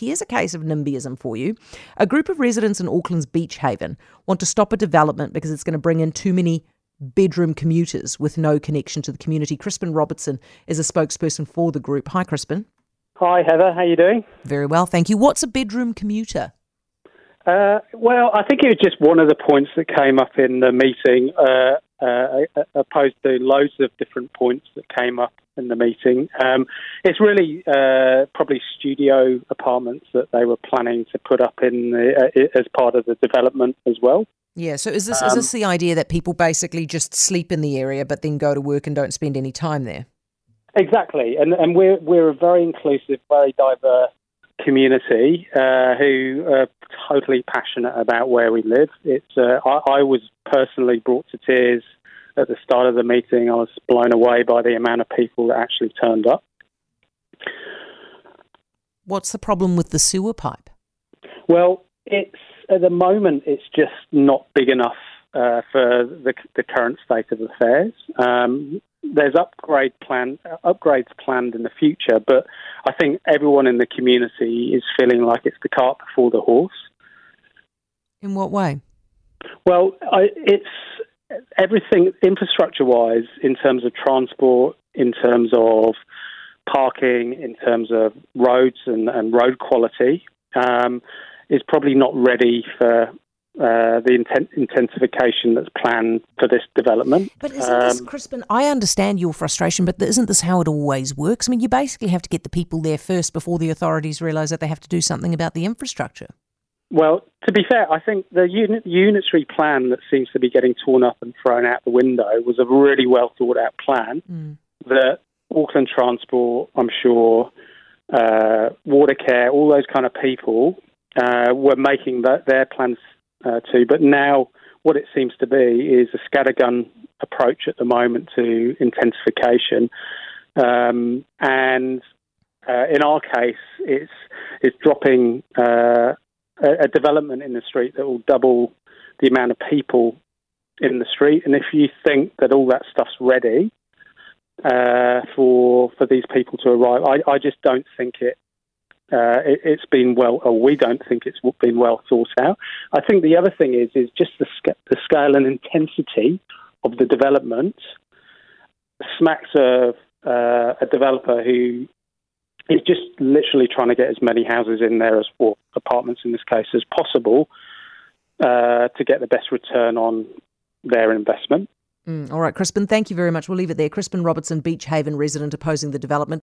here's a case of NIMBYism for you. A group of residents in Auckland's Beach Haven want to stop a development because it's going to bring in too many bedroom commuters with no connection to the community. Crispin Robertson is a spokesperson for the group. Hi, Crispin. Hi, Heather. How are you doing? Very well, thank you. What's a bedroom commuter? Uh, well, I think it was just one of the points that came up in the meeting, uh, uh, opposed to loads of different points that came up in the meeting. Um, it's really uh, probably studio apartments that they were planning to put up in the, uh, as part of the development as well. Yeah. So is this um, is this the idea that people basically just sleep in the area but then go to work and don't spend any time there? Exactly, and and we're we're a very inclusive, very diverse community uh, who are totally passionate about where we live. It's uh, I, I was personally brought to tears at the start of the meeting. I was blown away by the amount of people that actually turned up. What's the problem with the sewer pipe? Well, it's at the moment it's just not big enough uh, for the, the, current state of affairs. Um, there's upgrade plan upgrades planned in the future, but I think everyone in the community is feeling like it's the cart before the horse. In what way? Well, I, it's everything infrastructure wise in terms of transport, in terms of parking, in terms of roads and, and road quality, um, is probably not ready for uh, the intent, intensification that's planned for this development. But isn't um, this, Crispin, I understand your frustration, but isn't this how it always works? I mean, you basically have to get the people there first before the authorities realise that they have to do something about the infrastructure. Well, to be fair, I think the unit, unitary plan that seems to be getting torn up and thrown out the window was a really well thought out plan mm. that Auckland Transport, I'm sure, uh, Watercare, all those kind of people uh, were making the, their plans uh, to. But now, what it seems to be is a scattergun approach at the moment to intensification. Um, and uh, in our case, it's it's dropping uh, a, a, development in the street that will double the amount of people in the street. And if you think that all that stuff's ready uh, for for these people to arrive, I, I just don't think it uh, it, has been well, or we don't think it's been well thought out. I think the other thing is is just the, the scale and intensity of the development smacks of uh, a developer who is just literally trying to get as many houses in there as, or apartments in this case, as possible uh, to get the best return on their investment. Mm, all right, Crispin, thank you very much. We'll leave it there. Crispin Robertson, Beach Haven resident opposing the development.